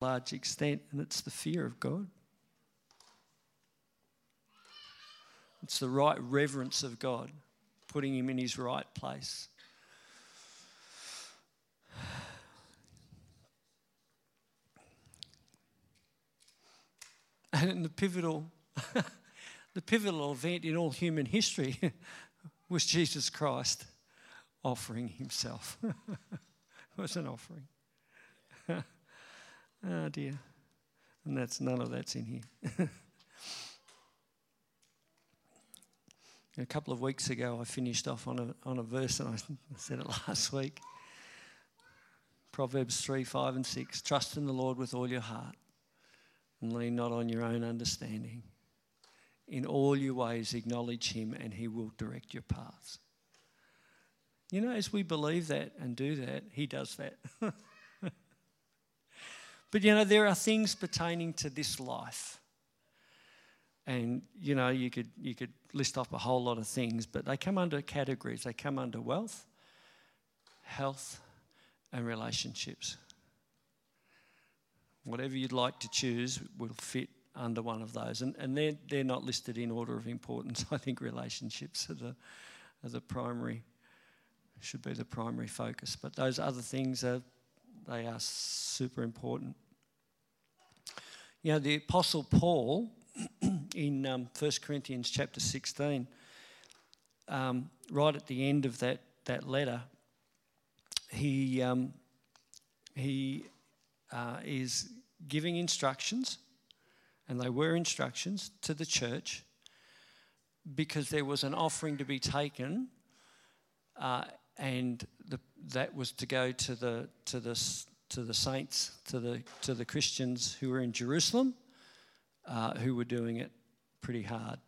large extent, and it's the fear of God. It's the right reverence of God, putting Him in His right place. And the pivotal, the pivotal event in all human history was Jesus Christ offering himself. it was an offering. Oh dear. And that's none of that's in here. a couple of weeks ago, I finished off on a, on a verse, and I said it last week. Proverbs 3 5 and 6. Trust in the Lord with all your heart and lean not on your own understanding. In all your ways, acknowledge Him, and He will direct your paths. You know, as we believe that and do that, He does that. but you know, there are things pertaining to this life. And you know, you could you could list off a whole lot of things, but they come under categories. They come under wealth, health, and relationships whatever you'd like to choose will fit under one of those. And, and they're, they're not listed in order of importance. I think relationships are the, are the primary, should be the primary focus. But those other things are, they are super important. You know, the Apostle Paul in um, 1 Corinthians chapter 16, um, right at the end of that, that letter, he, um, he uh, is giving instructions, and they were instructions to the church because there was an offering to be taken, uh, and the, that was to go to the to the to the saints, to the to the Christians who were in Jerusalem, uh, who were doing it pretty hard.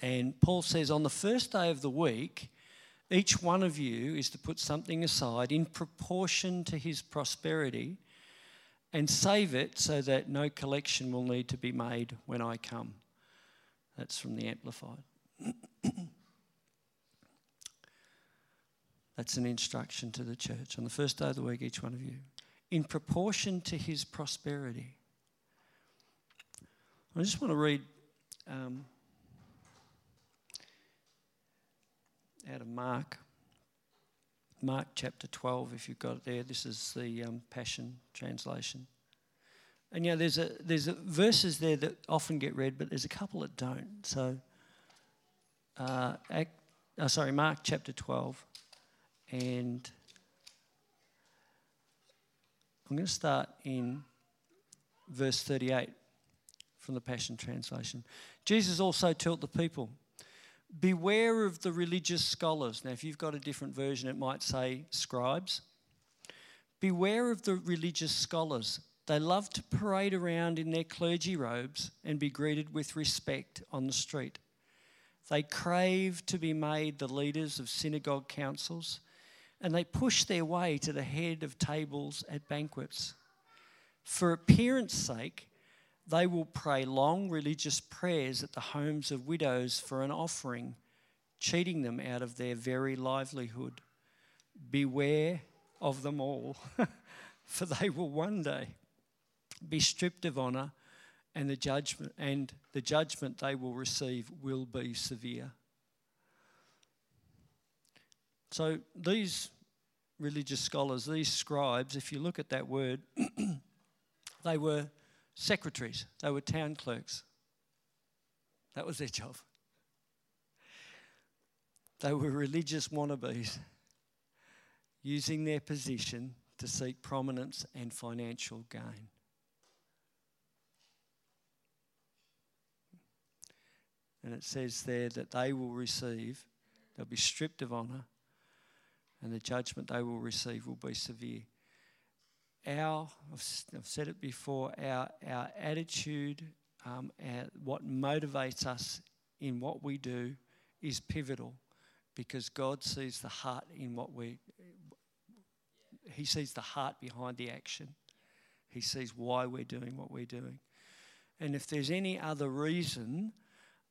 And Paul says, on the first day of the week, each one of you is to put something aside in proportion to his prosperity and save it so that no collection will need to be made when I come. That's from the Amplified. That's an instruction to the church. On the first day of the week, each one of you, in proportion to his prosperity. I just want to read um, out of Mark. Mark chapter 12, if you've got it there. This is the um, Passion translation. And know, there's a there's a verses there that often get read, but there's a couple that don't. So, uh, act, uh, sorry, Mark chapter 12, and I'm going to start in verse 38 from the Passion Translation. Jesus also taught the people Beware of the religious scholars. Now, if you've got a different version, it might say scribes. Beware of the religious scholars. They love to parade around in their clergy robes and be greeted with respect on the street. They crave to be made the leaders of synagogue councils, and they push their way to the head of tables at banquets. For appearance sake, they will pray long religious prayers at the homes of widows for an offering, cheating them out of their very livelihood. Beware of them all, for they will one day be stripped of honor and the judgment and the judgment they will receive will be severe. So these religious scholars, these scribes, if you look at that word, they were secretaries, they were town clerks. That was their job. They were religious wannabes using their position to seek prominence and financial gain. And it says there that they will receive, they'll be stripped of honour, and the judgment they will receive will be severe our, I've said it before, our, our attitude, um, our, what motivates us in what we do is pivotal because God sees the heart in what we, He sees the heart behind the action. He sees why we're doing what we're doing. And if there's any other reason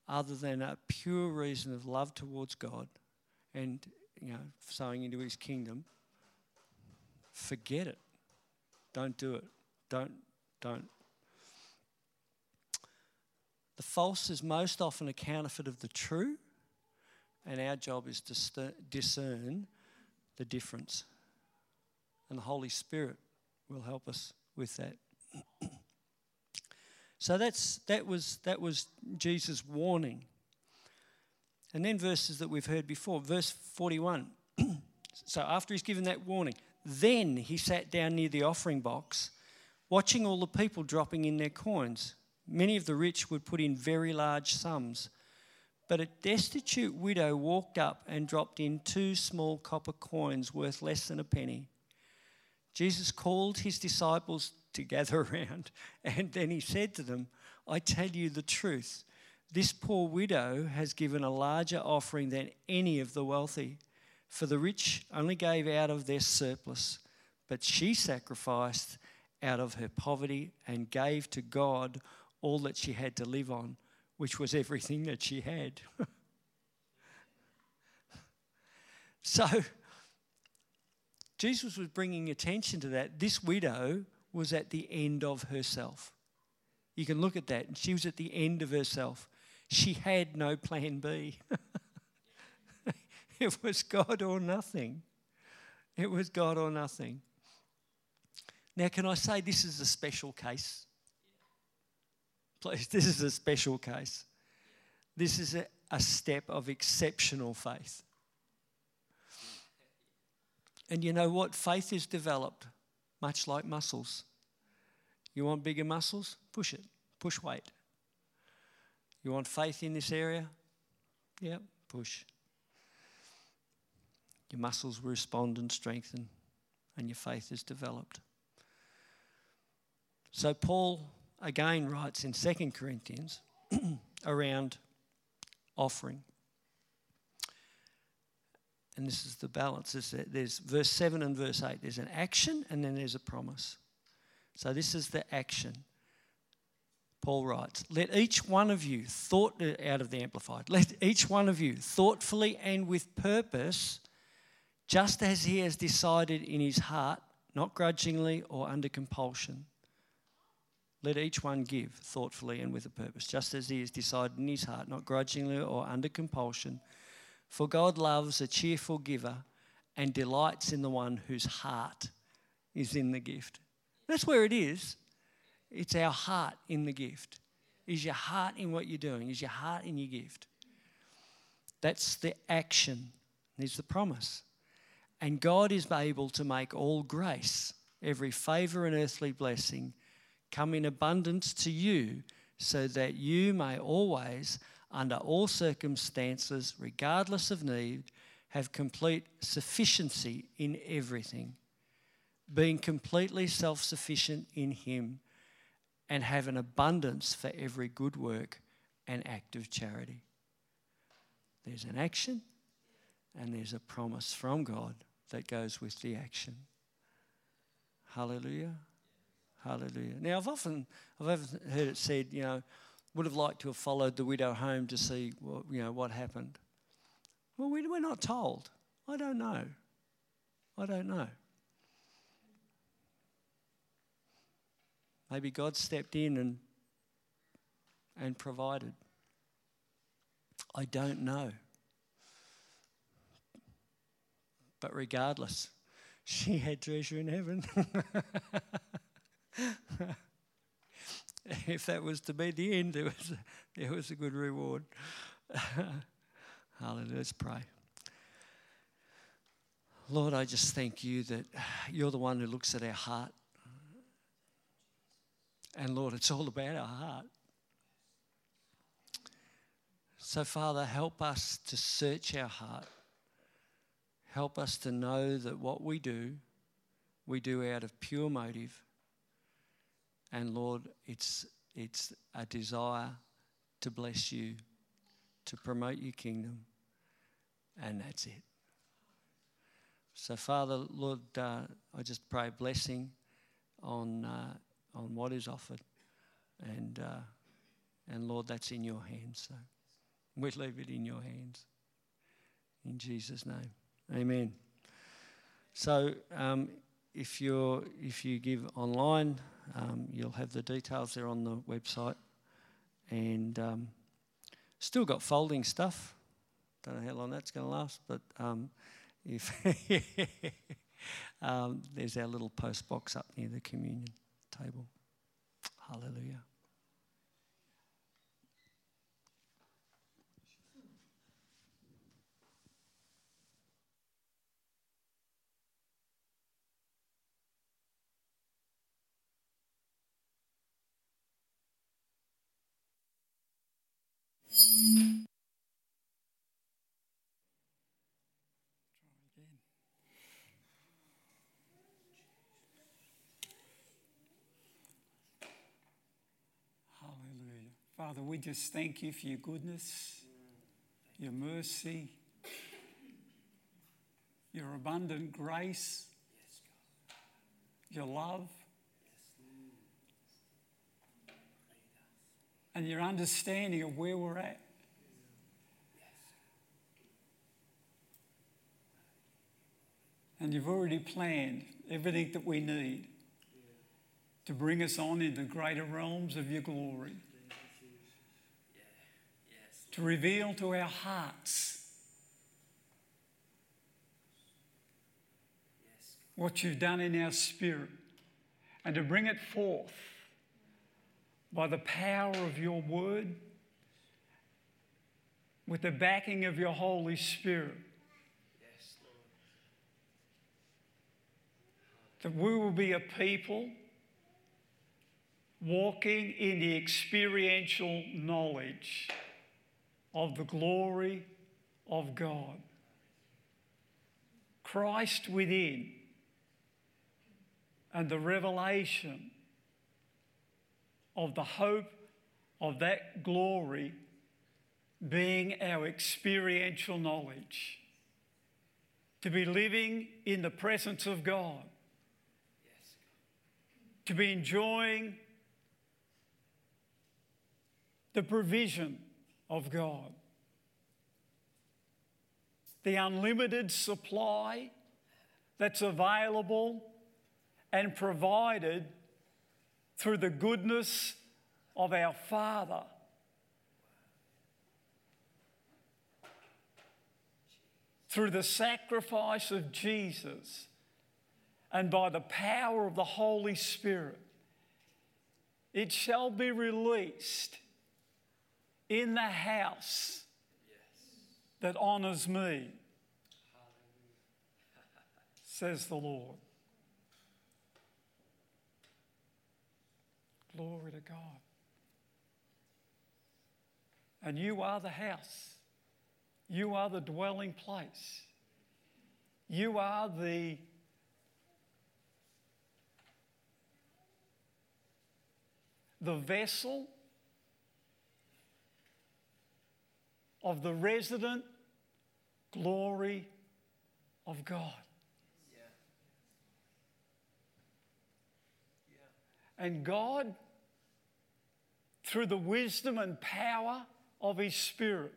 other than a pure reason of love towards God and, you know, sowing into His kingdom, forget it. Don't do it Don't, don't. The false is most often a counterfeit of the true, and our job is to discern the difference. And the Holy Spirit will help us with that. so that's, that, was, that was Jesus' warning. And then verses that we've heard before, verse 41. so after he's given that warning, then he sat down near the offering box, watching all the people dropping in their coins. Many of the rich would put in very large sums. But a destitute widow walked up and dropped in two small copper coins worth less than a penny. Jesus called his disciples to gather around, and then he said to them, I tell you the truth. This poor widow has given a larger offering than any of the wealthy, for the rich only gave out of their surplus, but she sacrificed out of her poverty and gave to God all that she had to live on, which was everything that she had. so, Jesus was bringing attention to that. This widow was at the end of herself. You can look at that. She was at the end of herself. She had no plan B. it was God or nothing. It was God or nothing. Now, can I say this is a special case? Please, this is a special case. This is a, a step of exceptional faith. And you know what? Faith is developed much like muscles. You want bigger muscles? Push it, push weight. You want faith in this area? Yeah, push. Your muscles will respond and strengthen, and your faith is developed. So, Paul again writes in 2 Corinthians around offering. And this is the balance. There's verse 7 and verse 8. There's an action and then there's a promise. So, this is the action. Paul writes, Let each one of you, thought uh, out of the Amplified, let each one of you thoughtfully and with purpose, just as he has decided in his heart, not grudgingly or under compulsion. Let each one give thoughtfully and with a purpose, just as he has decided in his heart, not grudgingly or under compulsion. For God loves a cheerful giver and delights in the one whose heart is in the gift. That's where it is. It's our heart in the gift. Is your heart in what you're doing? Is your heart in your gift? That's the action. There's the promise. And God is able to make all grace, every favour and earthly blessing, come in abundance to you, so that you may always, under all circumstances, regardless of need, have complete sufficiency in everything, being completely self sufficient in Him and have an abundance for every good work and act of charity. There's an action and there's a promise from God that goes with the action. Hallelujah. Hallelujah. Now, I've often, I've often heard it said, you know, would have liked to have followed the widow home to see what, you know, what happened. Well, we're not told. I don't know. I don't know. Maybe God stepped in and, and provided. I don't know. But regardless, she had treasure in heaven. if that was to be the end, there was a, there was a good reward. Hallelujah. Let's pray. Lord, I just thank you that you're the one who looks at our heart. And Lord, it's all about our heart. So, Father, help us to search our heart. Help us to know that what we do, we do out of pure motive. And Lord, it's, it's a desire to bless you, to promote your kingdom, and that's it. So, Father, Lord, uh, I just pray blessing on. Uh, on what is offered. And, uh, and Lord, that's in your hands. So we leave it in your hands. In Jesus' name. Amen. So um, if, you're, if you give online, Um, you'll have the details there on the website. And um, still got folding stuff. Don't know how long that's going to last, but um, if um, there's our little post box up near the communion table. Hallelujah. Father, we just thank you for your goodness, your mercy, your abundant grace, your love, and your understanding of where we're at. And you've already planned everything that we need to bring us on into greater realms of your glory to reveal to our hearts what you've done in our spirit and to bring it forth by the power of your word with the backing of your Holy Spirit. That we will be a people walking in the experiential knowledge of the glory of God. Christ within and the revelation of the hope of that glory being our experiential knowledge. To be living in the presence of God. To be enjoying the provision of God. The unlimited supply that's available and provided through the goodness of our Father. Through the sacrifice of Jesus and by the power of the Holy Spirit, it shall be released in the house that honors me, says the Lord. Glory to God. And you are the house. You are the dwelling place. You are the the vessel of the resident glory of God. And God, through the wisdom and power of His Spirit,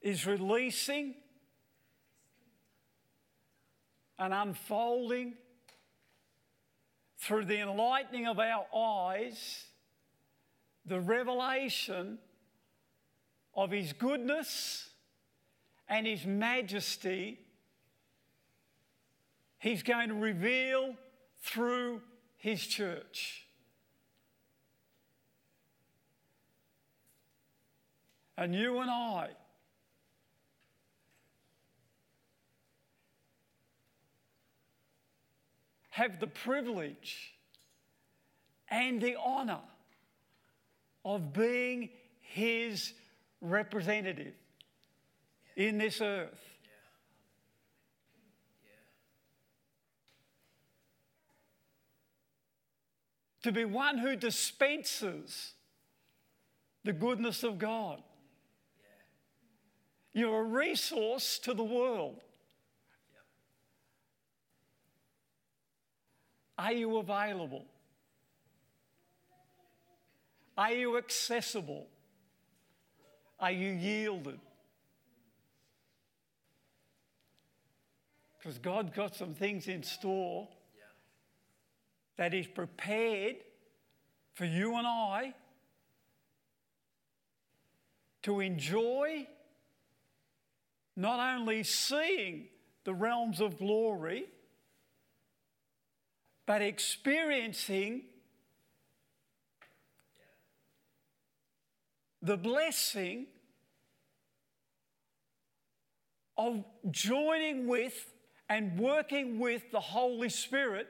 is releasing and unfolding through the enlightening of our eyes the revelation of His goodness and His majesty, He's going to reveal through His church. And you and I have the privilege and the honour of being his representative in this earth. To be one who dispenses the goodness of God. You're a resource to the world. Are you available? Are you accessible? Are you yielded? Because God got some things in store that He's prepared for you and I to enjoy not only seeing the realms of glory, but experiencing the blessing of joining with and working with the Holy Spirit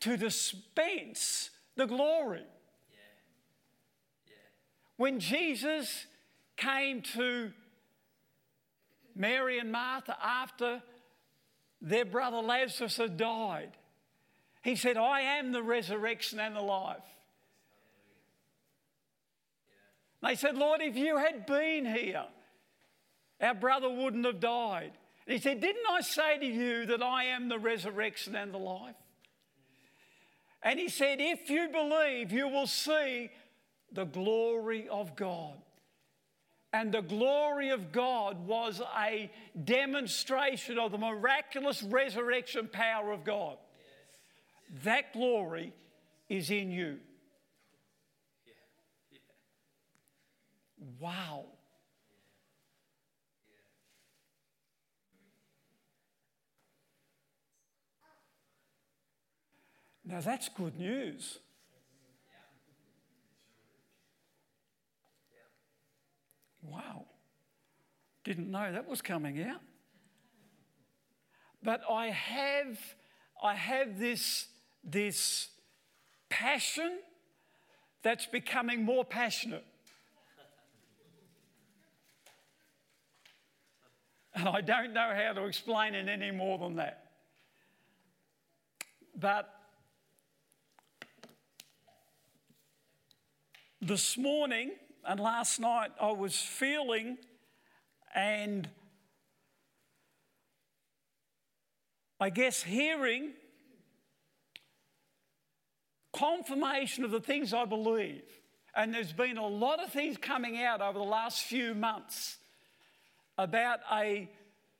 to dispense the glory. When Jesus came to Mary and Martha after their brother Lazarus had died, he said, I am the resurrection and the life. They said, Lord, if you had been here, our brother wouldn't have died. And he said, Didn't I say to you that I am the resurrection and the life? And he said, If you believe, you will see the glory of God. And the glory of God was a demonstration of the miraculous resurrection power of God. That glory is in you. Wow. Now that's good news. Wow. Didn't know that was coming out. But I have I have this this passion that's becoming more passionate. And I don't know how to explain it any more than that. But this morning and last night, I was feeling and I guess hearing confirmation of the things I believe. And there's been a lot of things coming out over the last few months about a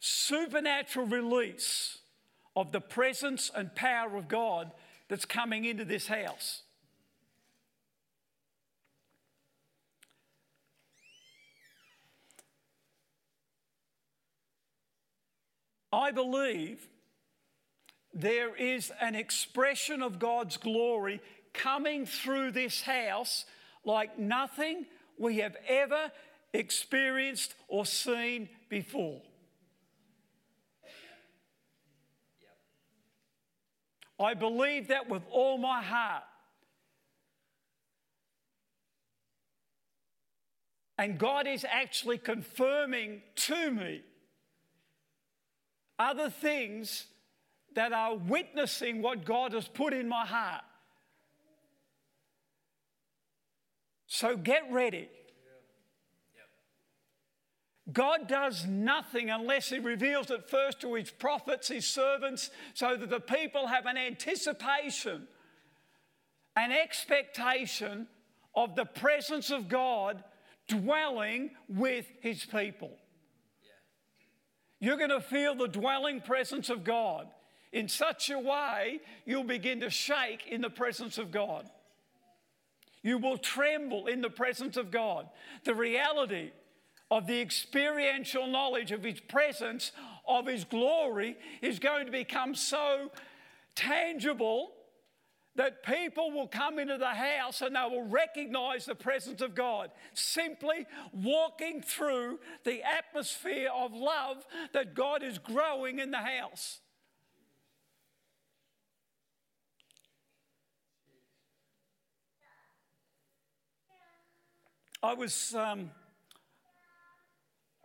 supernatural release of the presence and power of God that's coming into this house. I believe there is an expression of God's glory coming through this house like nothing we have ever experienced or seen before. I believe that with all my heart. And God is actually confirming to me other things that are witnessing what God has put in my heart. So get ready. God does nothing unless He reveals it first to His prophets, His servants, so that the people have an anticipation, an expectation of the presence of God dwelling with His people. You're going to feel the dwelling presence of God in such a way you'll begin to shake in the presence of God. You will tremble in the presence of God. The reality of the experiential knowledge of His presence, of His glory, is going to become so tangible that people will come into the house and they will recognize the presence of God simply walking through the atmosphere of love that God is growing in the house. I was, um,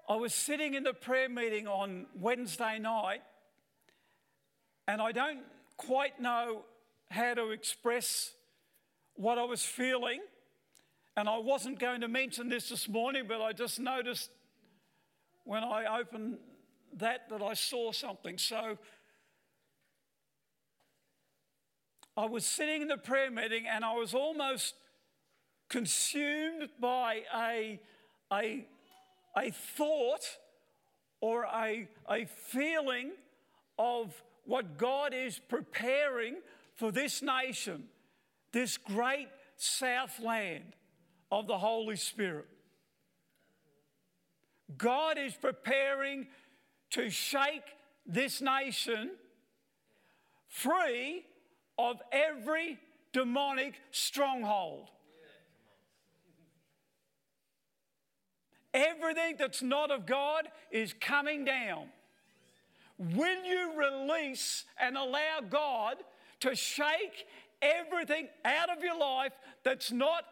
I was sitting in the prayer meeting on Wednesday night, and I don't quite know how to express what I was feeling. And I wasn't going to mention this this morning, but I just noticed when I opened that that I saw something. So I was sitting in the prayer meeting and I was almost consumed by a, a, a thought or a, a feeling of what God is preparing for this nation, this great southland of the Holy Spirit. God is preparing to shake this nation free of every demonic stronghold. Everything that's not of God is coming down. Will you release and allow God to shake everything out of your life that's not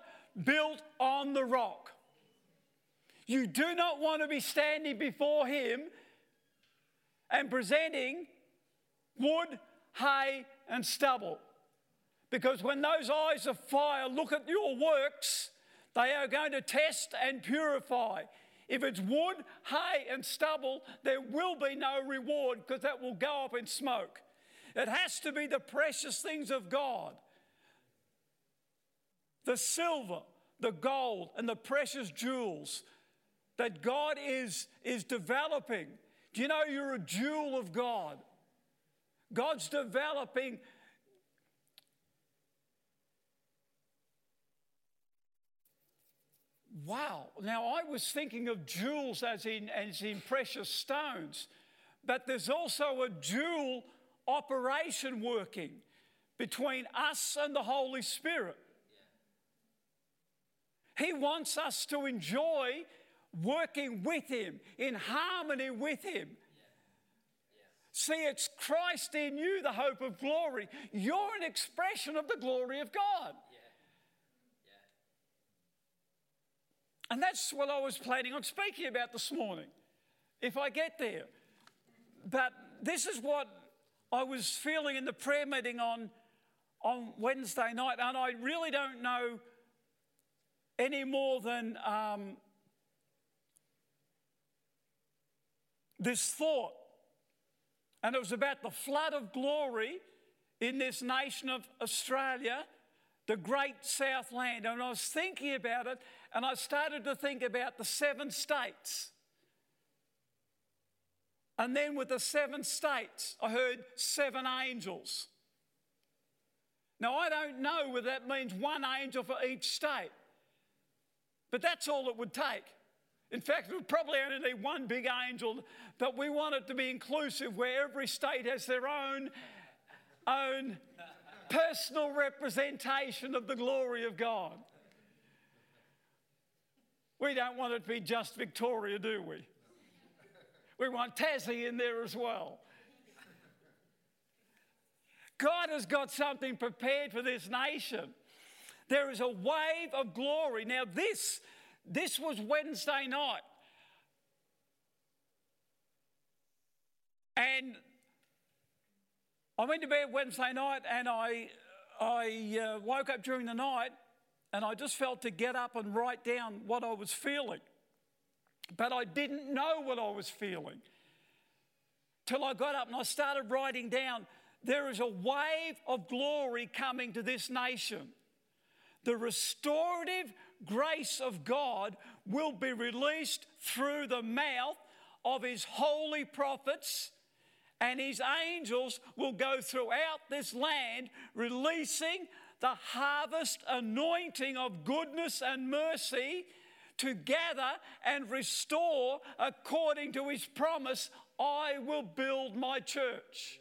built on the rock? You do not want to be standing before Him and presenting wood, hay, and stubble. Because when those eyes of fire look at your works, they are going to test and purify. If it's wood, hay, and stubble, there will be no reward because that will go up in smoke. It has to be the precious things of God the silver, the gold, and the precious jewels that God is, is developing. Do you know you're a jewel of God? God's developing Wow. Now, I was thinking of jewels as in, as in precious stones, but there's also a jewel operation working between us and the Holy Spirit. He wants us to enjoy working with Him, in harmony with Him. See, it's Christ in you, the hope of glory. You're an expression of the glory of God. And that's what I was planning on speaking about this morning, if I get there. But this is what I was feeling in the prayer meeting on, on Wednesday night, and I really don't know any more than um, this thought. And it was about the flood of glory in this nation of Australia, the great Southland. And I was thinking about it, and I started to think about the seven states. And then with the seven states, I heard seven angels. Now, I don't know whether that means one angel for each state, but that's all it would take. In fact, we probably only need one big angel, but we want it to be inclusive where every state has their own, own personal representation of the glory of God. We don't want it to be just Victoria, do we? We want Tassie in there as well. God has got something prepared for this nation. There is a wave of glory. Now, this this was Wednesday night. And I went to bed Wednesday night and I, I uh, woke up during the night and I just felt to get up and write down what I was feeling. But I didn't know what I was feeling till I got up and I started writing down there is a wave of glory coming to this nation. The restorative grace of God will be released through the mouth of his holy prophets, and his angels will go throughout this land releasing the harvest anointing of goodness and mercy to gather and restore according to his promise I will build my church.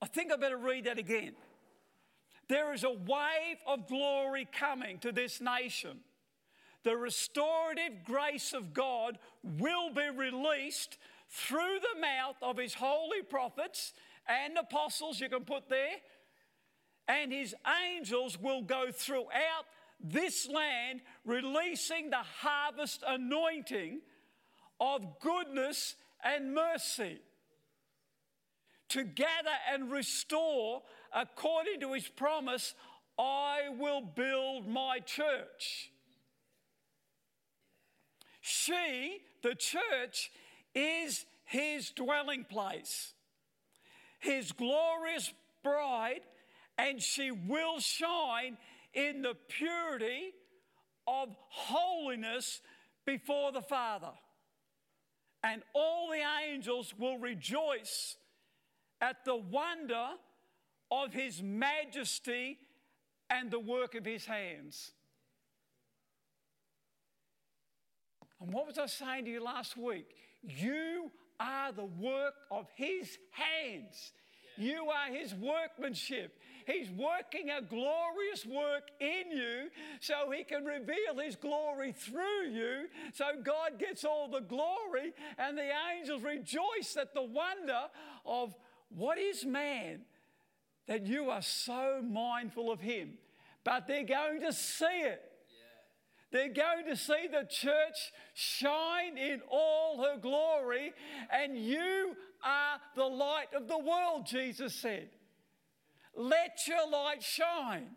I think I better read that again. There is a wave of glory coming to this nation. The restorative grace of God will be released through the mouth of his holy prophets and apostles, you can put there, and his angels will go throughout this land, releasing the harvest anointing of goodness and mercy to gather and restore according to his promise I will build my church. She, the church, is his dwelling place, his glorious bride, and she will shine in the purity of holiness before the Father, and all the angels will rejoice at the wonder of his majesty and the work of his hands. And what was I saying to you last week? You are the work of his hands. You are his workmanship. He's working a glorious work in you so he can reveal his glory through you. So God gets all the glory, and the angels rejoice at the wonder of what is man that you are so mindful of him. But they're going to see it. They're going to see the church shine in all her glory, and you are the light of the world, Jesus said. Let your light shine.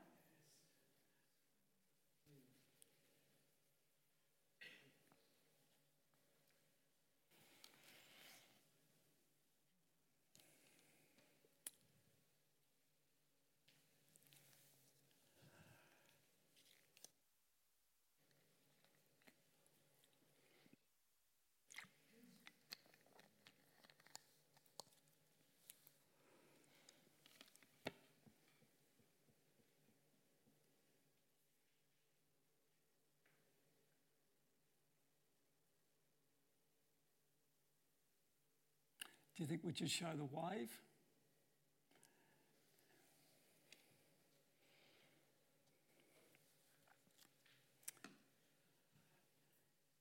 Do you think we should show the wave?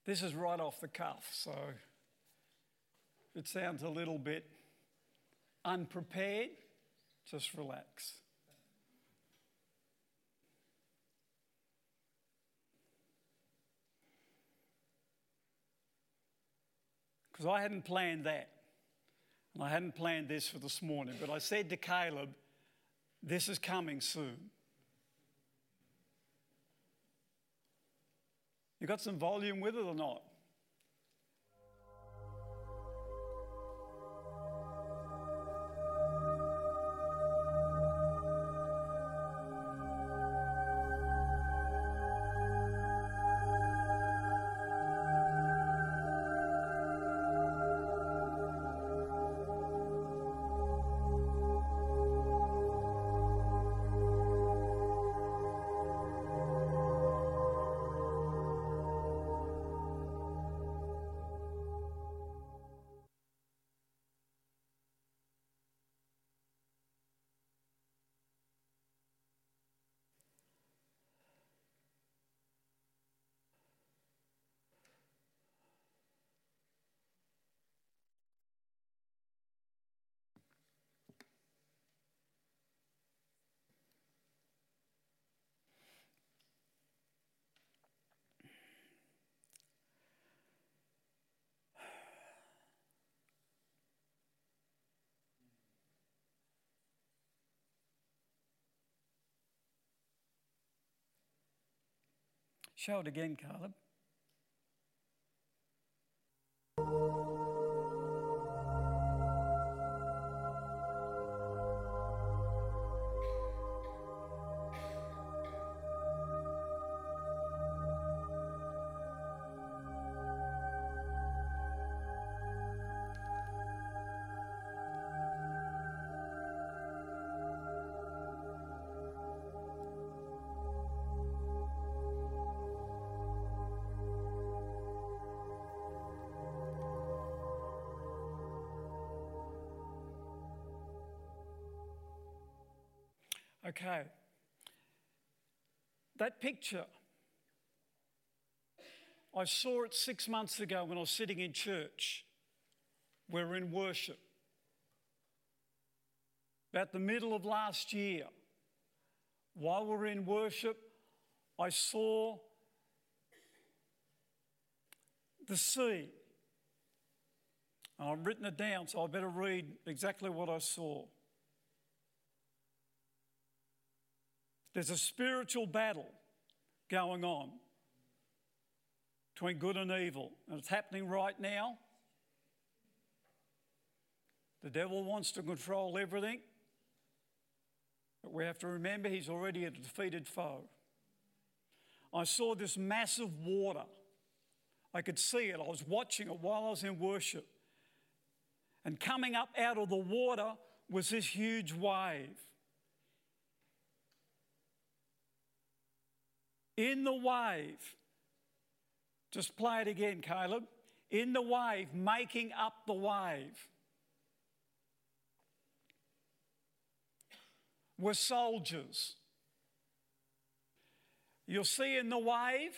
This is right off the cuff, so it sounds a little bit unprepared, just relax. Because I hadn't planned that. And I hadn't planned this for this morning, but I said to Caleb, This is coming soon. You got some volume with it or not? Show it again, Caleb. Okay. That picture, I saw it six months ago when I was sitting in church. We're in worship. About the middle of last year, while we we're in worship, I saw the sea. And I've written it down, so I better read exactly what I saw. There's a spiritual battle going on between good and evil, and it's happening right now. The devil wants to control everything, but we have to remember he's already a defeated foe. I saw this massive water. I could see it. I was watching it while I was in worship. And coming up out of the water was this huge wave. In the wave, just play it again, Caleb. In the wave, making up the wave, were soldiers. You'll see in the wave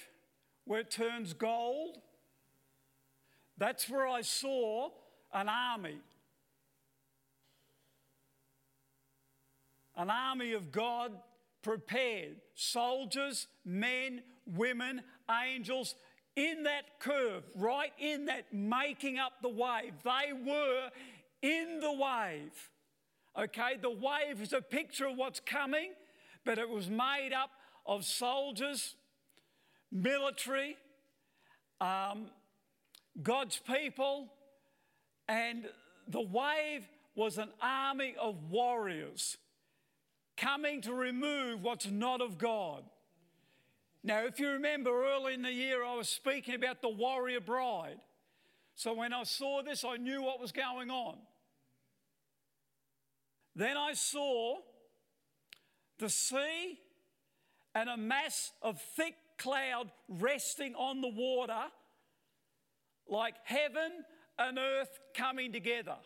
where it turns gold, that's where I saw an army. An army of God prepared soldiers, men, women, angels, in that curve, right in that making up the wave. They were in the wave. Okay, the wave is a picture of what's coming, but it was made up of soldiers, military, um, God's people, and the wave was an army of warriors coming to remove what's not of God. Now, if you remember early in the year, I was speaking about the warrior bride. So when I saw this, I knew what was going on. Then I saw the sea and a mass of thick cloud resting on the water, like heaven and earth coming together.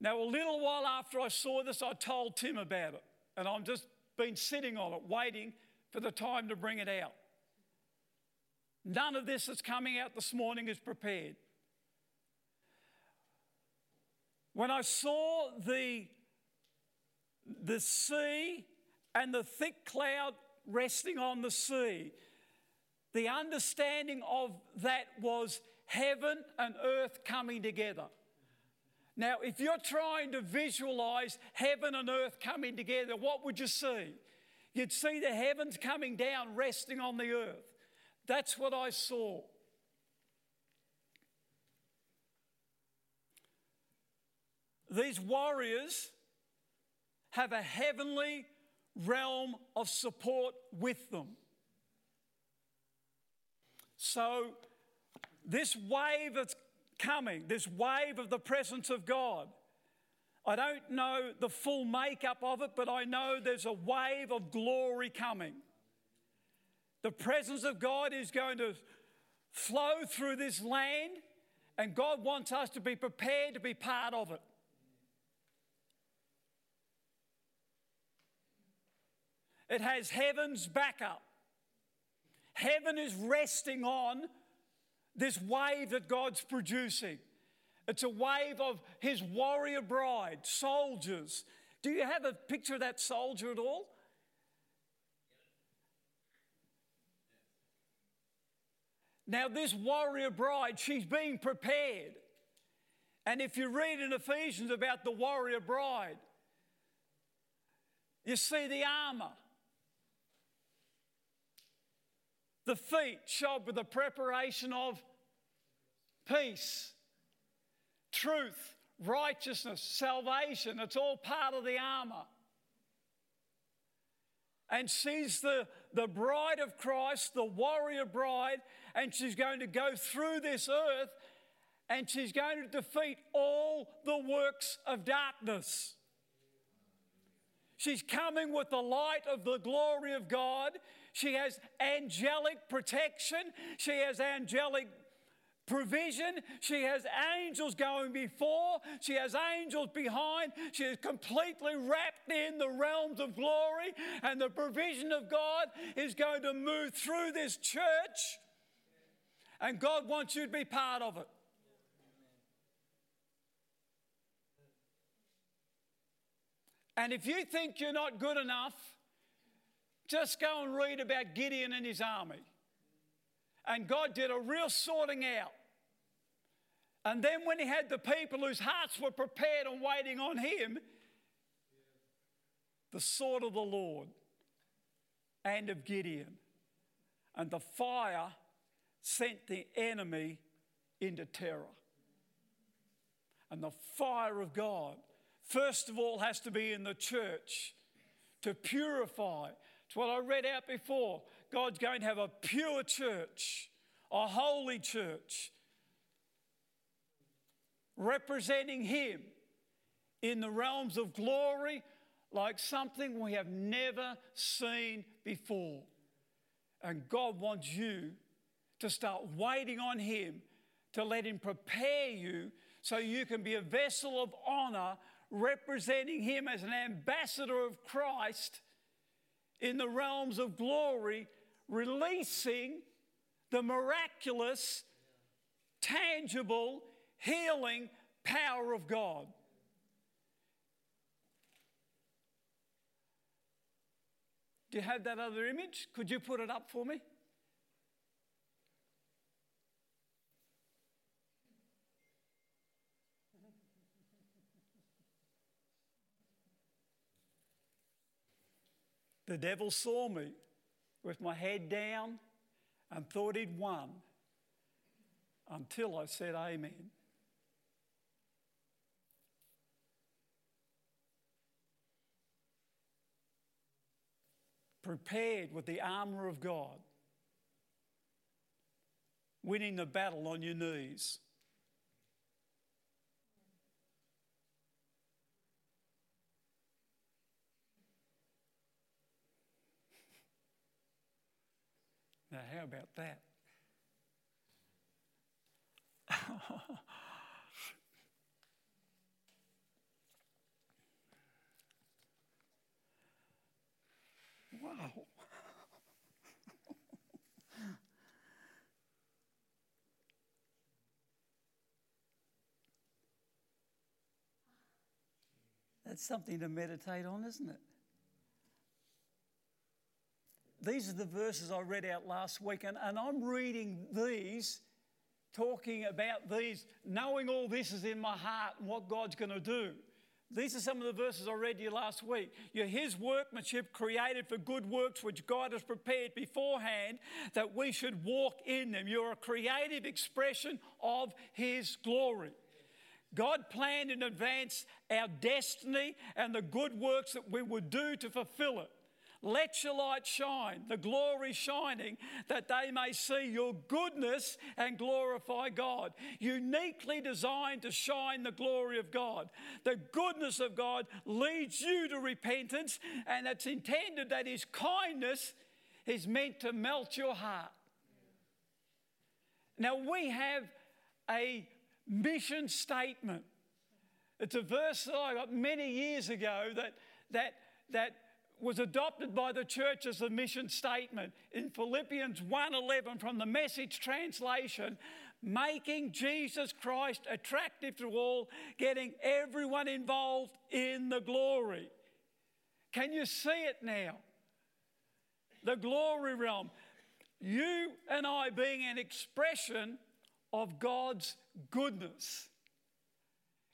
Now, a little while after I saw this, I told Tim about it, and I've just been sitting on it, waiting for the time to bring it out. None of this that's coming out this morning is prepared. When I saw the, the sea and the thick cloud resting on the sea, the understanding of that was heaven and earth coming together. Now, if you're trying to visualize heaven and earth coming together, what would you see? You'd see the heavens coming down, resting on the earth. That's what I saw. These warriors have a heavenly realm of support with them. So, this wave that's coming, this wave of the presence of God. I don't know the full makeup of it, but I know there's a wave of glory coming. The presence of God is going to flow through this land, and God wants us to be prepared to be part of it. It has heaven's backup. Heaven is resting on this wave that God's producing. It's a wave of his warrior bride, soldiers. Do you have a picture of that soldier at all? Now, this warrior bride, she's being prepared. And if you read in Ephesians about the warrior bride, you see the armor. The feet shod with the preparation of peace, truth, righteousness, salvation. It's all part of the armor. And she's the, the bride of Christ, the warrior bride, and she's going to go through this earth and she's going to defeat all the works of darkness. She's coming with the light of the glory of God. She has angelic protection. She has angelic provision. She has angels going before. She has angels behind. She is completely wrapped in the realms of glory. And the provision of God is going to move through this church. And God wants you to be part of it. And if you think you're not good enough, just go and read about Gideon and his army. And God did a real sorting out. And then when he had the people whose hearts were prepared and waiting on him, the sword of the Lord and of Gideon. And the fire sent the enemy into terror. And the fire of God first of all, has to be in the church to purify. It's what I read out before. God's going to have a pure church a holy church, representing Him in the realms of glory like something we have never seen before. And God wants you to start waiting on Him to let Him prepare you so you can be a vessel of honor representing Him as an ambassador of Christ in the realms of glory, releasing the miraculous, tangible, healing power of God. Do you have that other image? Could you put it up for me? The devil saw me with my head down and thought he'd won until I said amen. Prepared with the armour of God, winning the battle on your knees. Now, how about that? wow. That's something to meditate on, isn't it? These are the verses I read out last week, and, and I'm reading these, talking about these, knowing all this is in my heart and what God's going to do. These are some of the verses I read you last week. You're His workmanship created for good works which God has prepared beforehand that we should walk in them. You're a creative expression of His glory. God planned in advance our destiny and the good works that we would do to fulfill it. Let your light shine, the glory shining, that they may see your goodness and glorify God. Uniquely designed to shine the glory of God. The goodness of God leads you to repentance, and it's intended that His kindness is meant to melt your heart. Now, we have a mission statement. It's a verse that I got many years ago that, that, that was adopted by the church as a mission statement. In Philippians 1:11 from the message translation making Jesus Christ attractive to all getting everyone involved in the glory. Can you see it now? The glory realm. You and I being an expression of God's goodness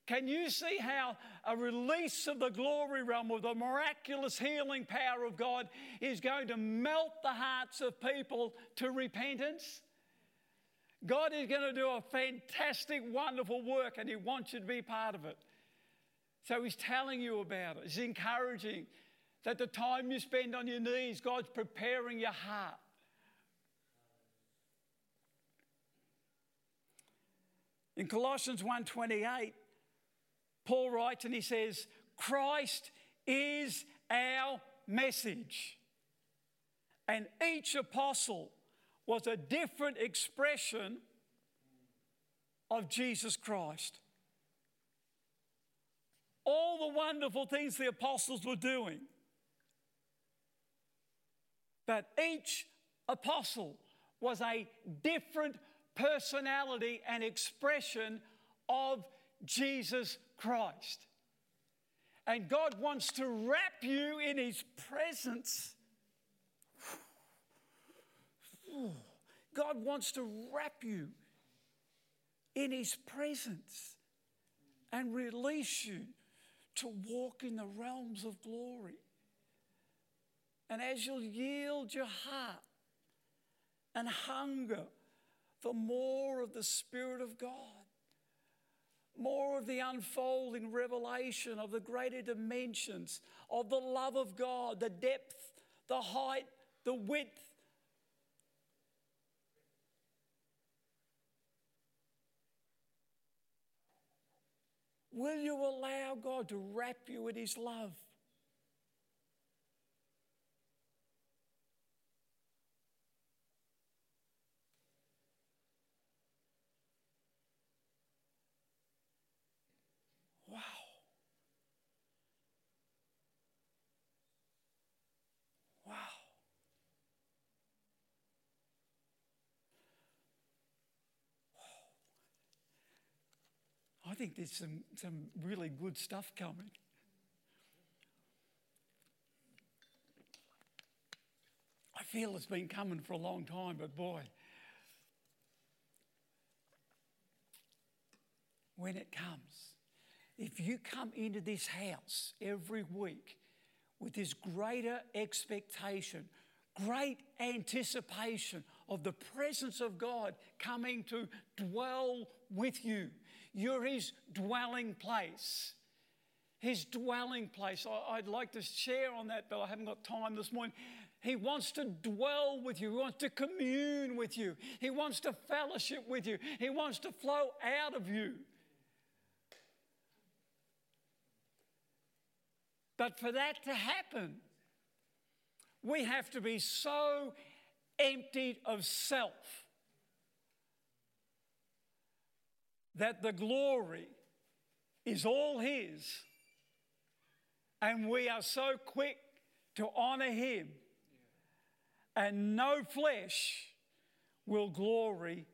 can you see how a release of the glory realm of the miraculous healing power of God is going to melt the hearts of people to repentance? God is going to do a fantastic, wonderful work, and He wants you to be part of it. So He's telling you about it. He's encouraging that the time you spend on your knees, God's preparing your heart. In Colossians 1:28, Paul writes and he says, Christ is our message. And each apostle was a different expression of Jesus Christ. All the wonderful things the apostles were doing. But each apostle was a different personality and expression of Jesus Christ. And God wants to wrap you in His presence. God wants to wrap you in His presence and release you to walk in the realms of glory. And as you yield your heart and hunger for more of the Spirit of God, more of the unfolding revelation of the greater dimensions of the love of God, the depth, the height, the width. Will you allow God to wrap you in His love? Think there's some, some really good stuff coming. I feel it's been coming for a long time, but boy, when it comes, if you come into this house every week with this greater expectation, great anticipation of the presence of God coming to dwell with you. You're His dwelling place. His dwelling place. I'd like to share on that, but I haven't got time this morning. He wants to dwell with you. He wants to commune with you. He wants to fellowship with you. He wants to flow out of you. But for that to happen, we have to be so emptied of self that the glory is all His, and we are so quick to honor Him, and no flesh will glory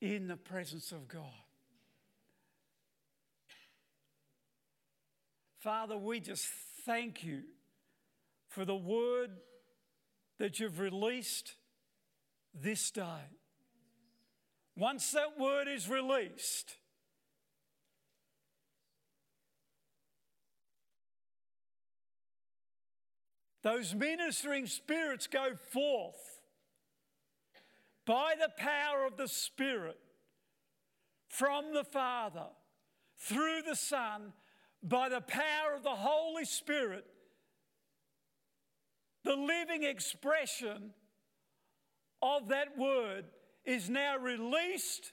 in the presence of God. Father, we just thank you for the word that you've released this day. Once that word is released, those ministering spirits go forth by the power of the Spirit from the Father through the Son by the power of the Holy Spirit, the living expression of that word is now released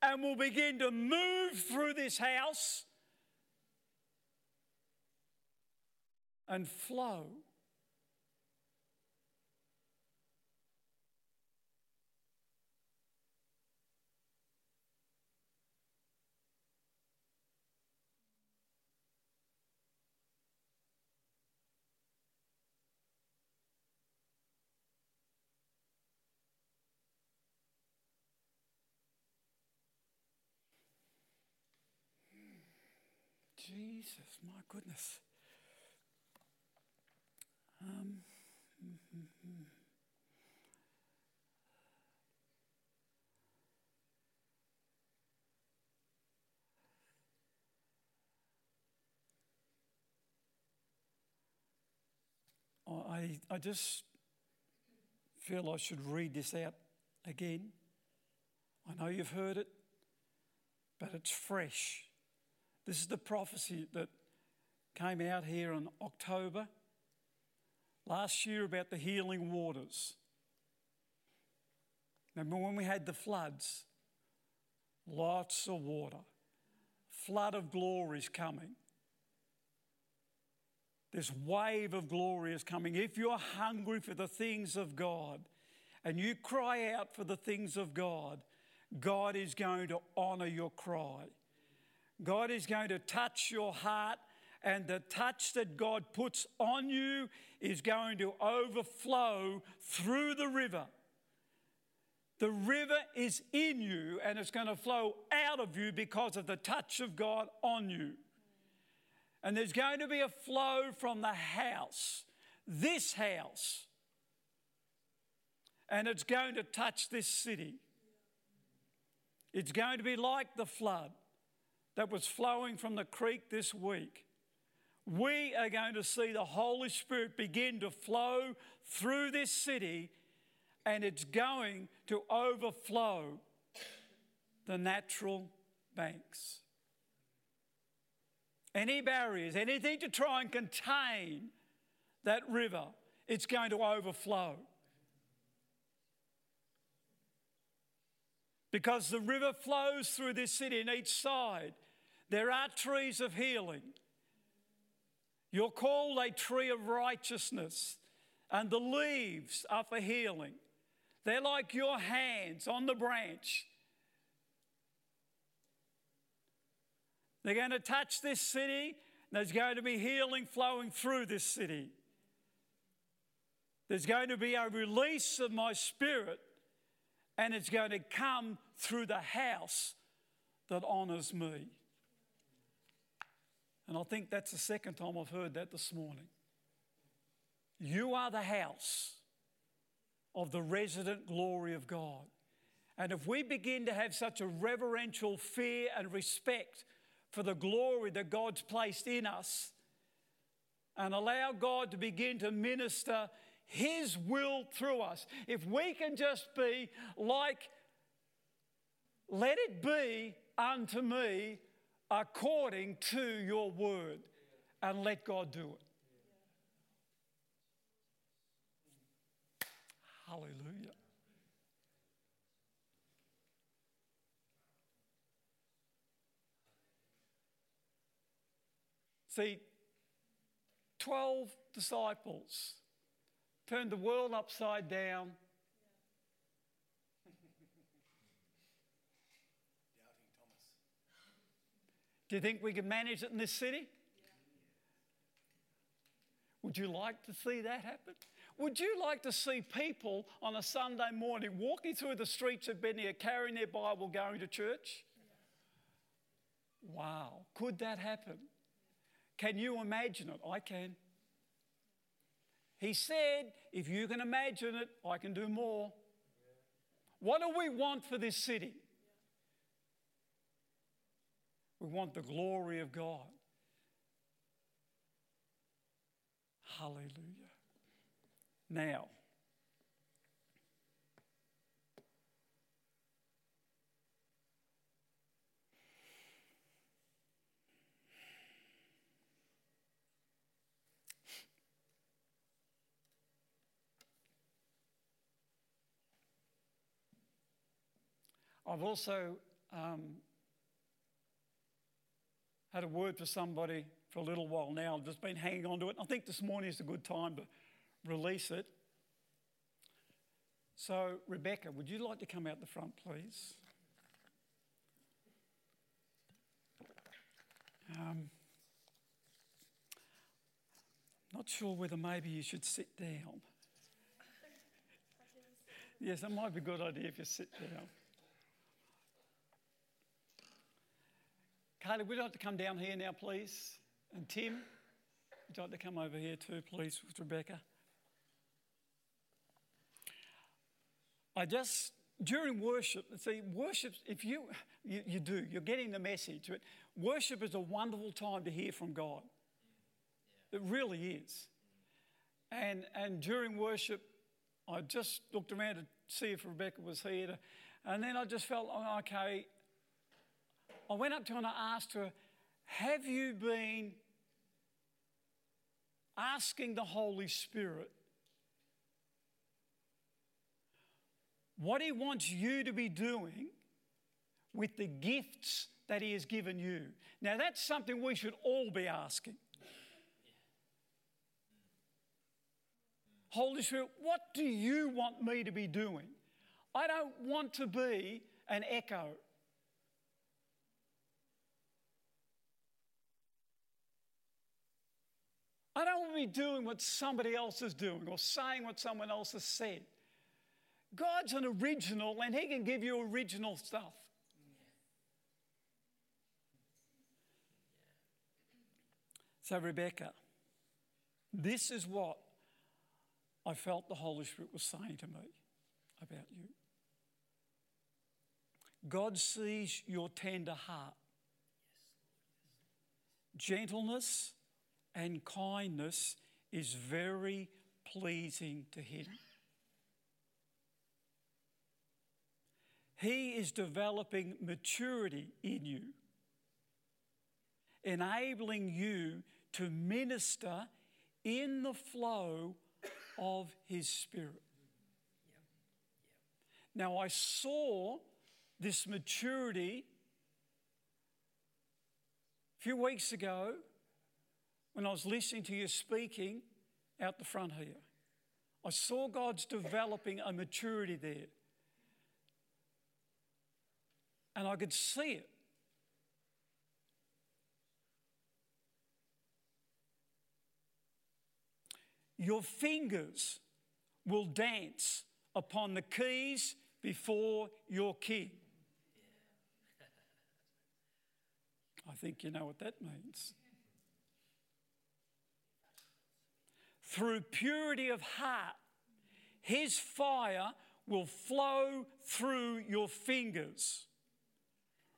and will begin to move through this house and flow Jesus, my goodness. Um, I, I just feel I should read this out again. I know you've heard it, but it's fresh. This is the prophecy that came out here in October last year about the healing waters. Remember when we had the floods? Lots of water. Flood of glory is coming. This wave of glory is coming. If you're hungry for the things of God and you cry out for the things of God, God is going to honor your cry. God is going to touch your heart, and the touch that God puts on you is going to overflow through the river. The river is in you and it's going to flow out of you because of the touch of God on you. And there's going to be a flow from the house, this house, and it's going to touch this city. It's going to be like the flood that was flowing from the creek this week. We are going to see the Holy Spirit begin to flow through this city, and it's going to overflow the natural banks. Any barriers, anything to try and contain that river, it's going to overflow. Because the river flows through this city, on each side There are trees of healing. You're called a tree of righteousness, and the leaves are for healing. They're like your hands on the branch. They're going to touch this city. And there's going to be healing flowing through this city. There's going to be a release of my spirit, and it's going to come through the house that honours me. And I think that's the second time I've heard that this morning. You are the house of the resident glory of God. And if we begin to have such a reverential fear and respect for the glory that God's placed in us, and allow God to begin to minister His will through us, if we can just be like, let it be unto me according to your word and let God do it. Hallelujah. See, 12 disciples turned the world upside down Do you think we can manage it in this city? Would you like to see that happen? Would you like to see people on a Sunday morning walking through the streets of Bethany carrying their Bible going to church? Wow, could that happen? Can you imagine it? I can. He said, if you can imagine it, I can do more. What do we want for this city? We want the glory of God. Hallelujah. Now, I've also um, had a word for somebody for a little while now. I've just been hanging on to it. I think this morning is a good time to release it. So, Rebecca, would you like to come out the front, please? Um, not sure whether maybe you should sit down. Yes, that might be a good idea if you sit down. Caleb, would you like to come down here now, please? And Tim, would you like to come over here too, please, with Rebecca? I just, during worship, see, worship, if you, you, you do, you're getting the message. But worship is a wonderful time to hear from God. It really is. And, and during worship, I just looked around to see if Rebecca was here. To, and then I just felt, oh, okay, I went up to her and I asked her, Have you been asking the Holy Spirit what He wants you to be doing with the gifts that He has given you? Now, that's something we should all be asking. Holy Spirit, what do you want me to be doing? I don't want to be an echo. I don't want to be doing what somebody else is doing or saying what someone else has said. God's an original and He can give you original stuff. So, Rebecca, this is what I felt the Holy Spirit was saying to me about you. God sees your tender heart, gentleness, and kindness is very pleasing to Him. He is developing maturity in you, enabling you to minister in the flow of His Spirit. Now, I saw this maturity a few weeks ago, when I was listening to you speaking out the front here, I saw God's developing a maturity there. And I could see it. Your fingers will dance upon the keys before your king. I think you know what that means. Through purity of heart, his fire will flow through your fingers,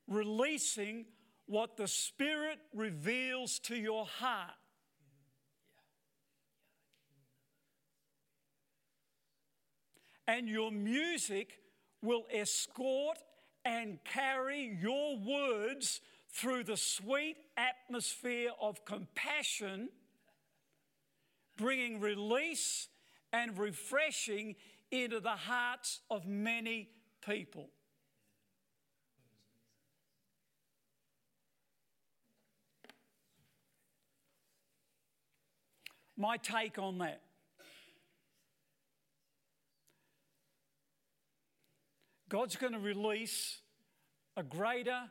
releasing what the Spirit reveals to your heart. And your music will escort and carry your words through the sweet atmosphere of compassion, bringing release and refreshing into the hearts of many people. My take on that. God's going to release a greater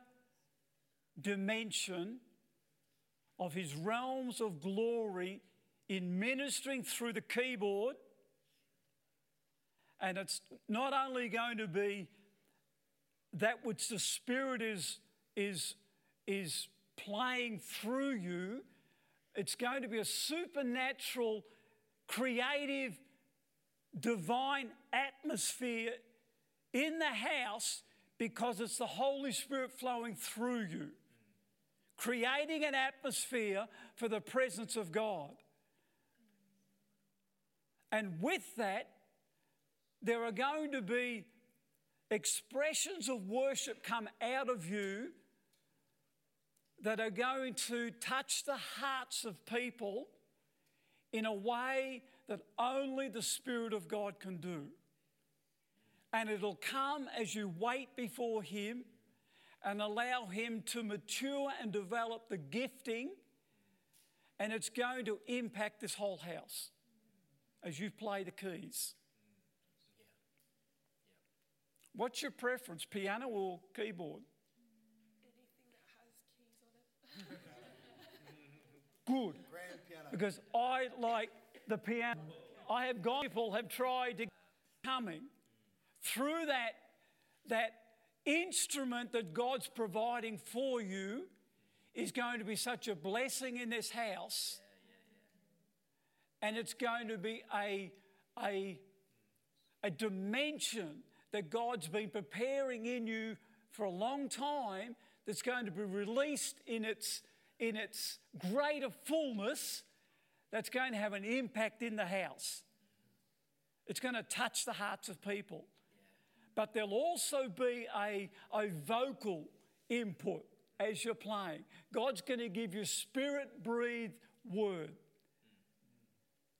dimension of his realms of glory in ministering through the keyboard. And it's not only going to be that which the Spirit is, is, is playing through you, it's going to be a supernatural, creative, divine atmosphere in the house because it's the Holy Spirit flowing through you creating an atmosphere for the presence of God. And with that, there are going to be expressions of worship come out of you that are going to touch the hearts of people in a way that only the Spirit of God can do. And it'll come as you wait before Him and allow Him to mature and develop the gifting, and it's going to impact this whole house as you play the keys. What's your preference, piano or keyboard? Anything that has keys on it. Good. Grand piano. Because I like the piano. I have gone, people have tried to coming through that, that instrument that God's providing for you is going to be such a blessing in this house. And it's going to be a, a, a dimension that God's been preparing in you for a long time that's going to be released in its, in its greater fullness that's going to have an impact in the house. It's going to touch the hearts of people but there'll also be a, a vocal input as you're playing. God's going to give you spirit breathed word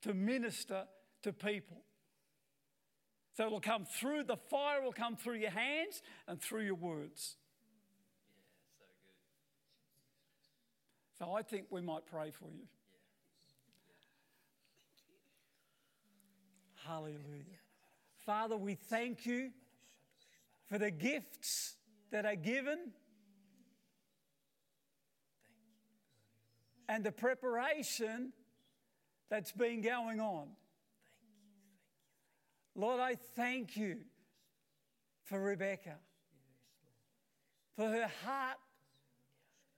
to minister to people. So it'll come through, the fire will come through your hands and through your words. Yeah, so good. So I think we might pray for you. Hallelujah. Father, we thank you for the gifts that are given and the preparation that's been going on. Lord, I thank you for Rebecca, for her heart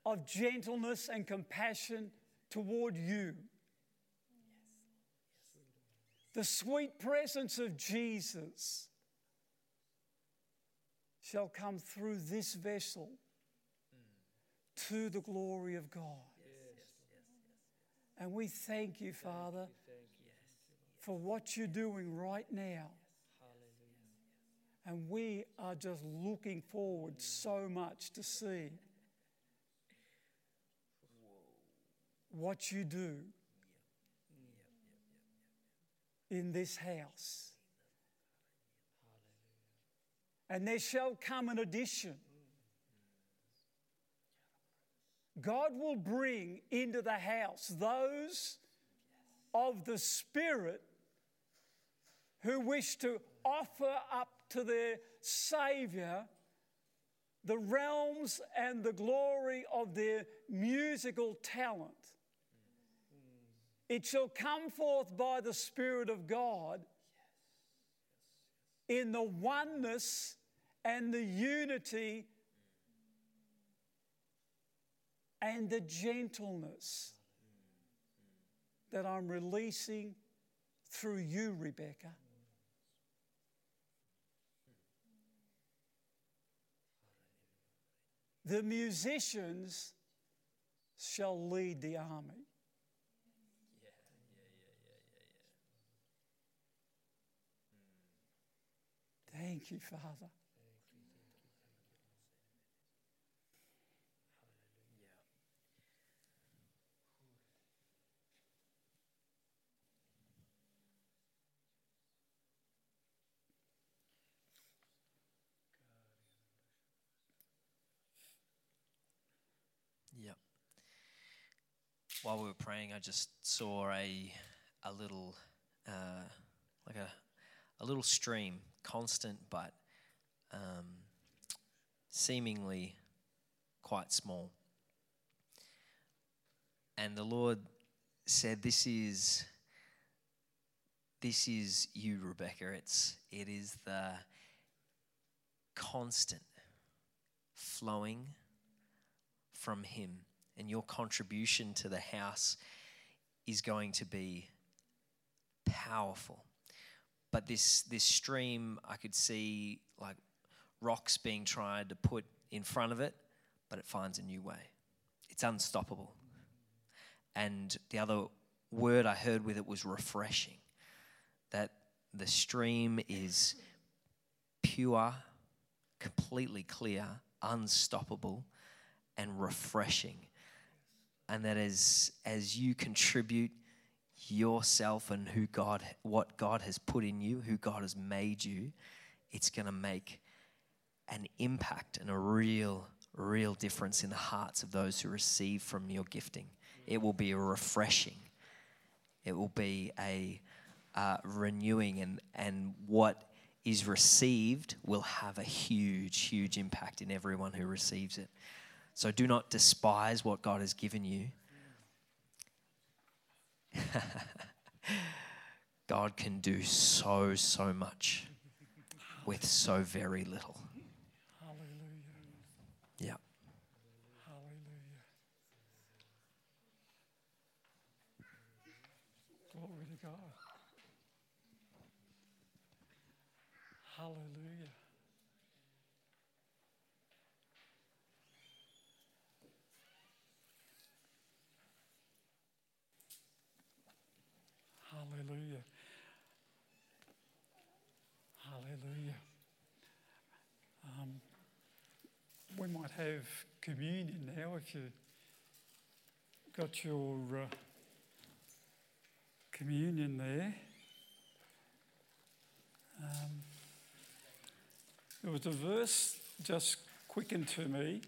of gentleness and compassion toward you. The sweet presence of Jesus shall come through this vessel to the glory of God. And we thank you, Father, for what you're doing right now. And we are just looking forward so much to see what you do in this house. And there shall come an addition. God will bring into the house those of the Spirit who wish to offer up to their Saviour the realms and the glory of their musical talent. It shall come forth by the Spirit of God in the oneness and the unity and the gentleness that I'm releasing through you, Rebecca. The musicians shall lead the army. Thank you, Father. Yep. While we were praying, I just saw a a little uh, like a a little stream, constant but um, seemingly quite small. And the Lord said, "This is this is you, Rebecca. It's it is the constant flowing." from Him, and your contribution to the house is going to be powerful. But this this stream, I could see like rocks being tried to put in front of it, but it finds a new way. It's unstoppable. And the other word I heard with it was refreshing. That the stream is pure, completely clear, unstoppable and refreshing. And that as, as you contribute yourself and who God, what God has put in you, who God has made you, it's going to make an impact and a real, real difference in the hearts of those who receive from your gifting. It will be a refreshing. It will be a uh, renewing, and, and what is received will have a huge, huge impact in everyone who receives it. So do not despise what God has given you. God can do so, so much with so very little. Hallelujah. Yeah. Hallelujah. Glory to God. Hallelujah. Hallelujah. Hallelujah. Um, we might have communion now if you got your uh, communion there. Um, there was a verse just quickened to me.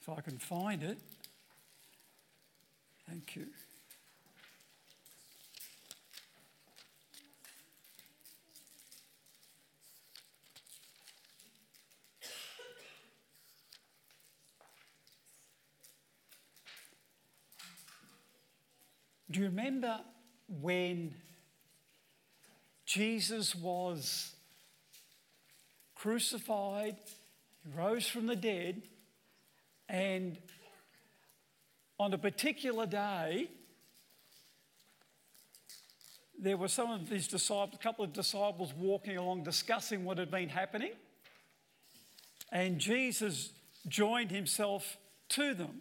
If I can find it. Thank you. Do you remember when Jesus was crucified, rose from the dead, and on a particular day, there were some of his disciples, a couple of disciples walking along discussing what had been happening, and Jesus joined himself to them.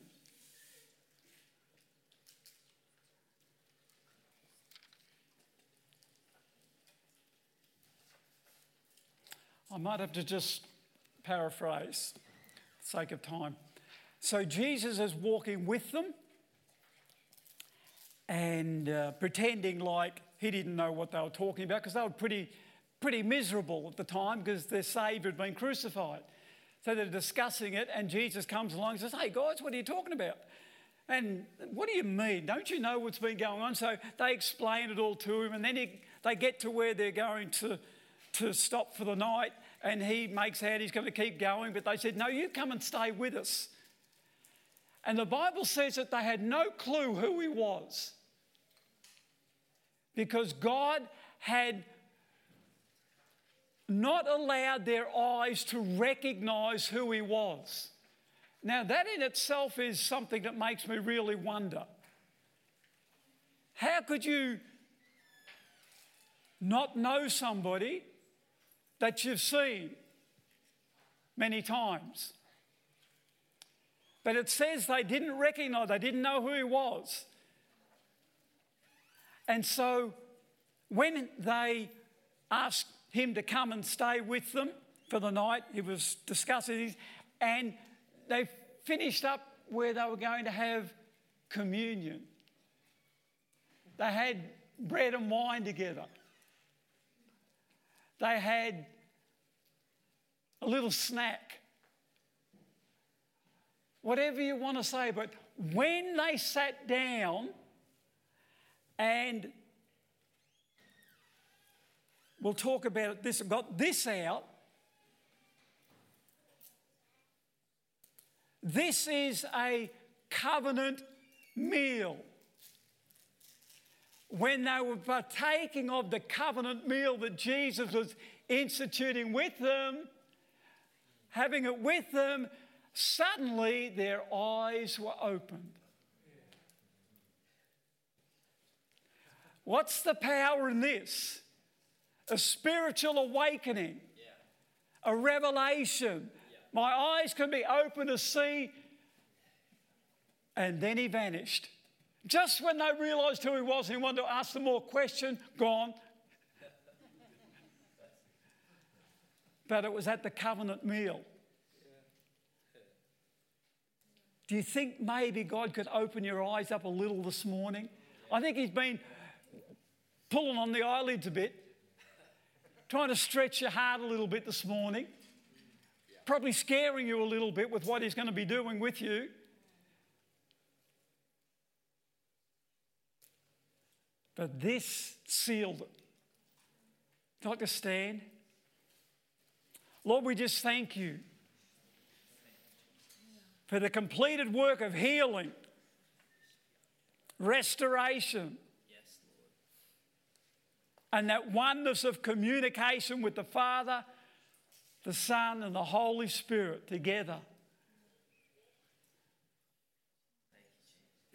I might have to just paraphrase for sake of time. So Jesus is walking with them and uh, pretending like he didn't know what they were talking about because they were pretty, pretty miserable at the time because their Saviour had been crucified. So they're discussing it, and Jesus comes along and says, Hey, guys, what are you talking about? And what do you mean? Don't you know what's been going on? So they explain it all to him, and then he, they get to where they're going to, to stop for the night, and he makes out he's going to keep going, but they said, No, you come and stay with us. And the Bible says that they had no clue who he was because God had not allowed their eyes to recognize who he was. Now, that in itself is something that makes me really wonder. How could you not know somebody that you've seen many times? But it says they didn't recognize, they didn't know who he was. And so when they asked him to come and stay with them for the night, he was discussing this, and they finished up where they were going to have communion. They had bread and wine together. They had a little snack. Whatever you want to say, but when they sat down and we'll talk about it this, got this out. This is a covenant meal. When they were partaking of the covenant meal that Jesus was instituting with them, having it with them, suddenly their eyes were opened. What's the power in this? A spiritual awakening, a revelation. My eyes can be open to see. And then he vanished. Just when they realized who he was and he wanted to ask them more questions, gone. but it was at the covenant meal. Do you think maybe God could open your eyes up a little this morning? I think He's been pulling on the eyelids a bit, trying to stretch your heart a little bit this morning, probably scaring you a little bit with what He's going to be doing with you. But this sealed it. To stand? Lord, we just thank you for the completed work of healing, restoration, and that oneness of communication with the Father, the Son, and the Holy Spirit together.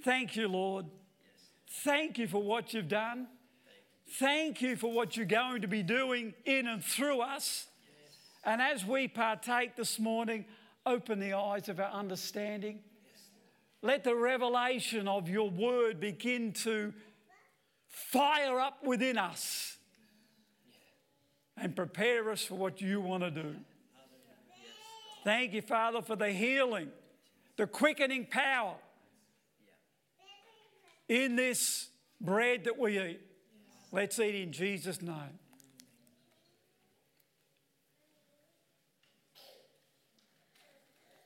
Thank you, Lord. Thank you for what you've done. Thank you for what you're going to be doing in and through us. And as we partake this morning, open the eyes of our understanding. Let the revelation of your word begin to fire up within us and prepare us for what you want to do. Thank you, Father, for the healing, the quickening power in this bread that we eat. Let's eat in Jesus' name.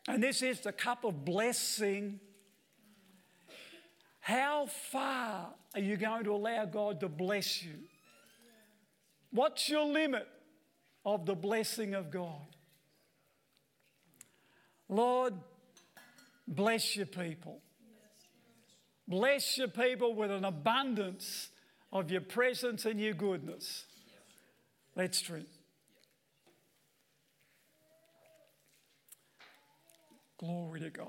And this is the cup of blessing. How far are you going to allow God to bless you? What's your limit of the blessing of God? Lord, bless your people. Bless your people with an abundance of your presence and your goodness. Let's drink. Glory to God.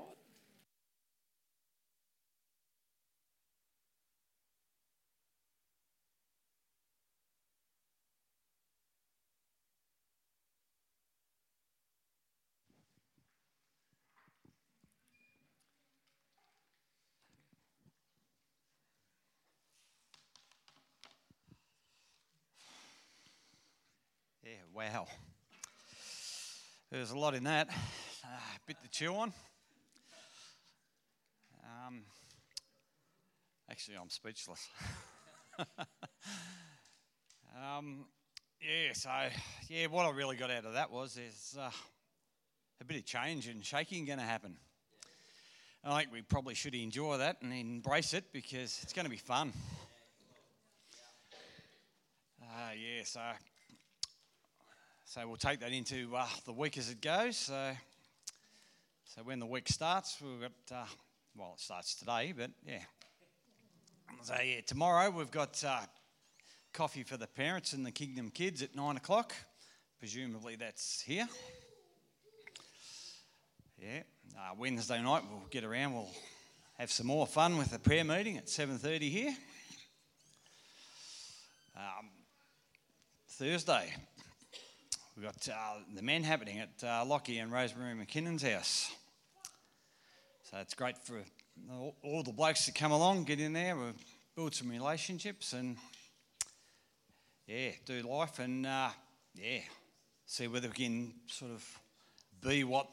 Yeah, wow. There's a lot in that. Uh, bit to chew on. Um, actually, I'm speechless. um, yeah, so, yeah, what I really got out of that was there's uh, a bit of change and shaking going to happen. I think we probably should enjoy that and embrace it because it's going to be fun. Uh, yeah, so so we'll take that into uh, the week as it goes. So, so when the week starts, we've got uh, well, it starts today, but yeah. So yeah, tomorrow we've got uh, coffee for the parents and the Kingdom kids at nine o'clock. Presumably that's here. Yeah. Uh, Wednesday night we'll get around. We'll have some more fun with the prayer meeting at seven thirty here. Um, Thursday we've got uh, the men happening at uh, Lockie and Rosemary McKinnon's house. So it's great for all, the blokes to come along, get in there, we'll build some relationships, and yeah, do life, and uh, yeah, see whether we can sort of be what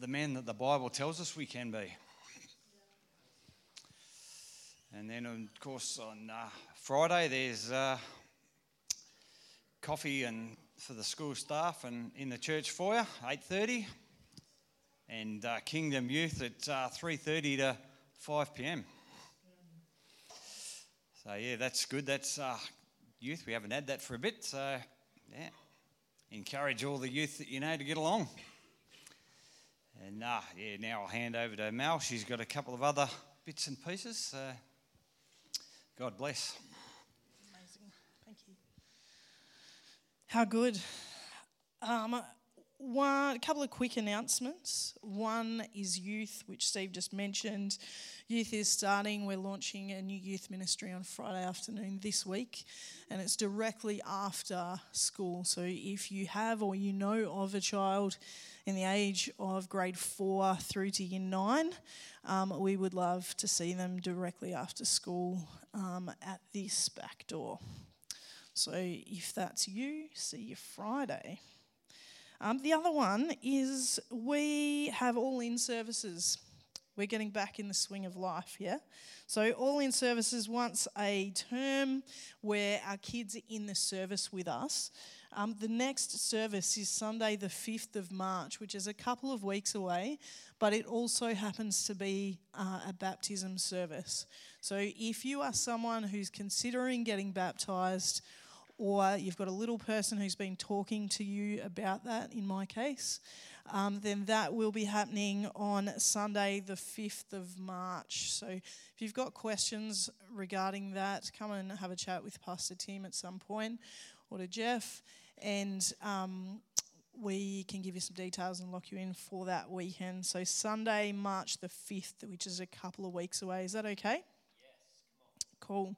the men that the Bible tells us we can be. And then, of course, on uh, Friday there's uh, coffee and for the school staff and in the church foyer, 8:30, and uh, Kingdom Youth at uh, 3:30 to 5 p.m. So yeah, that's good. That's uh, youth. We haven't had that for a bit, so yeah, encourage all the youth that you know to get along. And uh, yeah, now I'll hand over to Mel. She's got a couple of other bits and pieces. So God bless. Amazing. Thank you. How good. Um, one, a couple of quick announcements. One is youth, which Steve just mentioned. Youth is starting. We're launching a new youth ministry on Friday afternoon this week, and it's directly after school. So if you have or you know of a child in the age of grade four through to year nine, um, we would love to see them directly after school um, at this back door. So if that's you, see you Friday. Um, the other one is we have all in services. We're getting back in the swing of life, yeah? So, all in services once a term where our kids are in the service with us. Um, the next service is Sunday, the 5th of March, which is a couple of weeks away, but it also happens to be uh, a baptism service. So, if you are someone who's considering getting baptized, or you've got a little person who's been talking to you about that, in my case, um, then that will be happening on Sunday, the 5th of March. So if you've got questions regarding that, come and have a chat with Pastor Tim at some point or to Geoff, and um, we can give you some details and lock you in for that weekend. So Sunday, March the 5th, which is a couple of weeks away. Is that okay? Yes, Cool.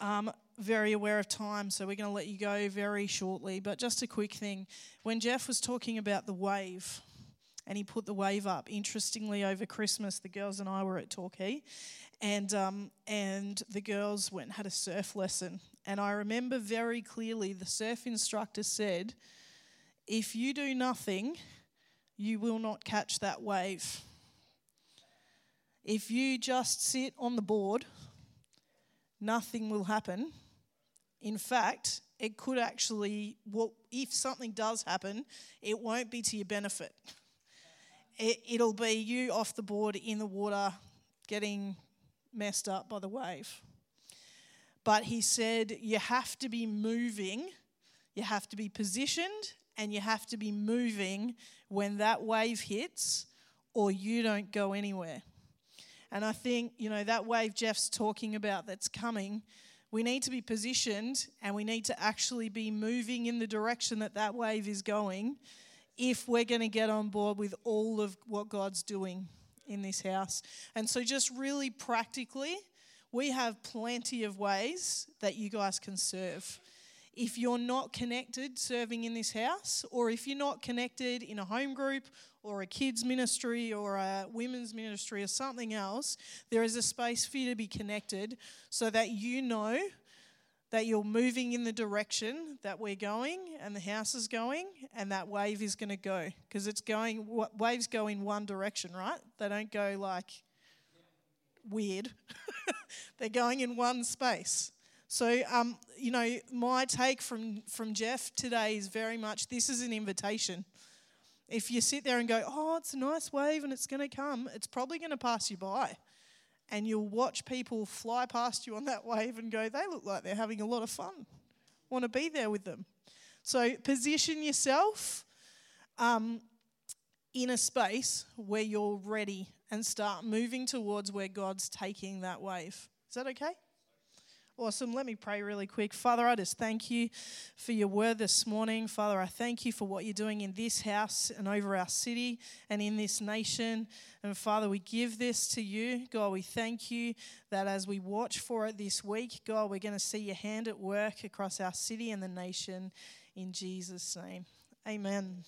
Um, very aware of time, so we're going to let you go very shortly. But just a quick thing when Geoff was talking about the wave, and he put the wave up, interestingly, over Christmas, the girls and I were at Torquay, and, um, and the girls went and had a surf lesson. And I remember very clearly the surf instructor said, If you do nothing, you will not catch that wave. If you just sit on the board, nothing will happen in fact, it could actually, well, if something does happen, it won't be to your benefit. It, it'll be you off the board in the water getting messed up by the wave. But he said you have to be moving, you have to be positioned, and you have to be moving when that wave hits, or you don't go anywhere. And I think, you know, that wave Geoff's talking about that's coming we need to be positioned and we need to actually be moving in the direction that that wave is going if we're going to get on board with all of what God's doing in this house. And so, just really practically, we have plenty of ways that you guys can serve. If you're not connected serving in this house, or if you're not connected in a home group or a kids ministry or a women's ministry or something else, there is a space for you to be connected so that you know that you're moving in the direction that we're going and the house is going and that wave is going to go because it's going waves go in one direction right? They don't go like weird. They're going in one space. So um, you know my take from from Geoff today is very much this is an invitation If you sit there and go, oh, it's a nice wave and it's going to come, it's probably going to pass you by. And you'll watch people fly past you on that wave and go, they look like they're having a lot of fun. Want to be there with them. So position yourself um, in a space where you're ready and start moving towards where God's taking that wave. Is that okay? Awesome. Let me pray really quick. Father, I just thank you for your word this morning. Father, I thank you for what you're doing in this house and over our city and in this nation. And Father, we give this to you. God, we thank you that as we watch for it this week, God, we're going to see your hand at work across our city and the nation in Jesus' name. Amen.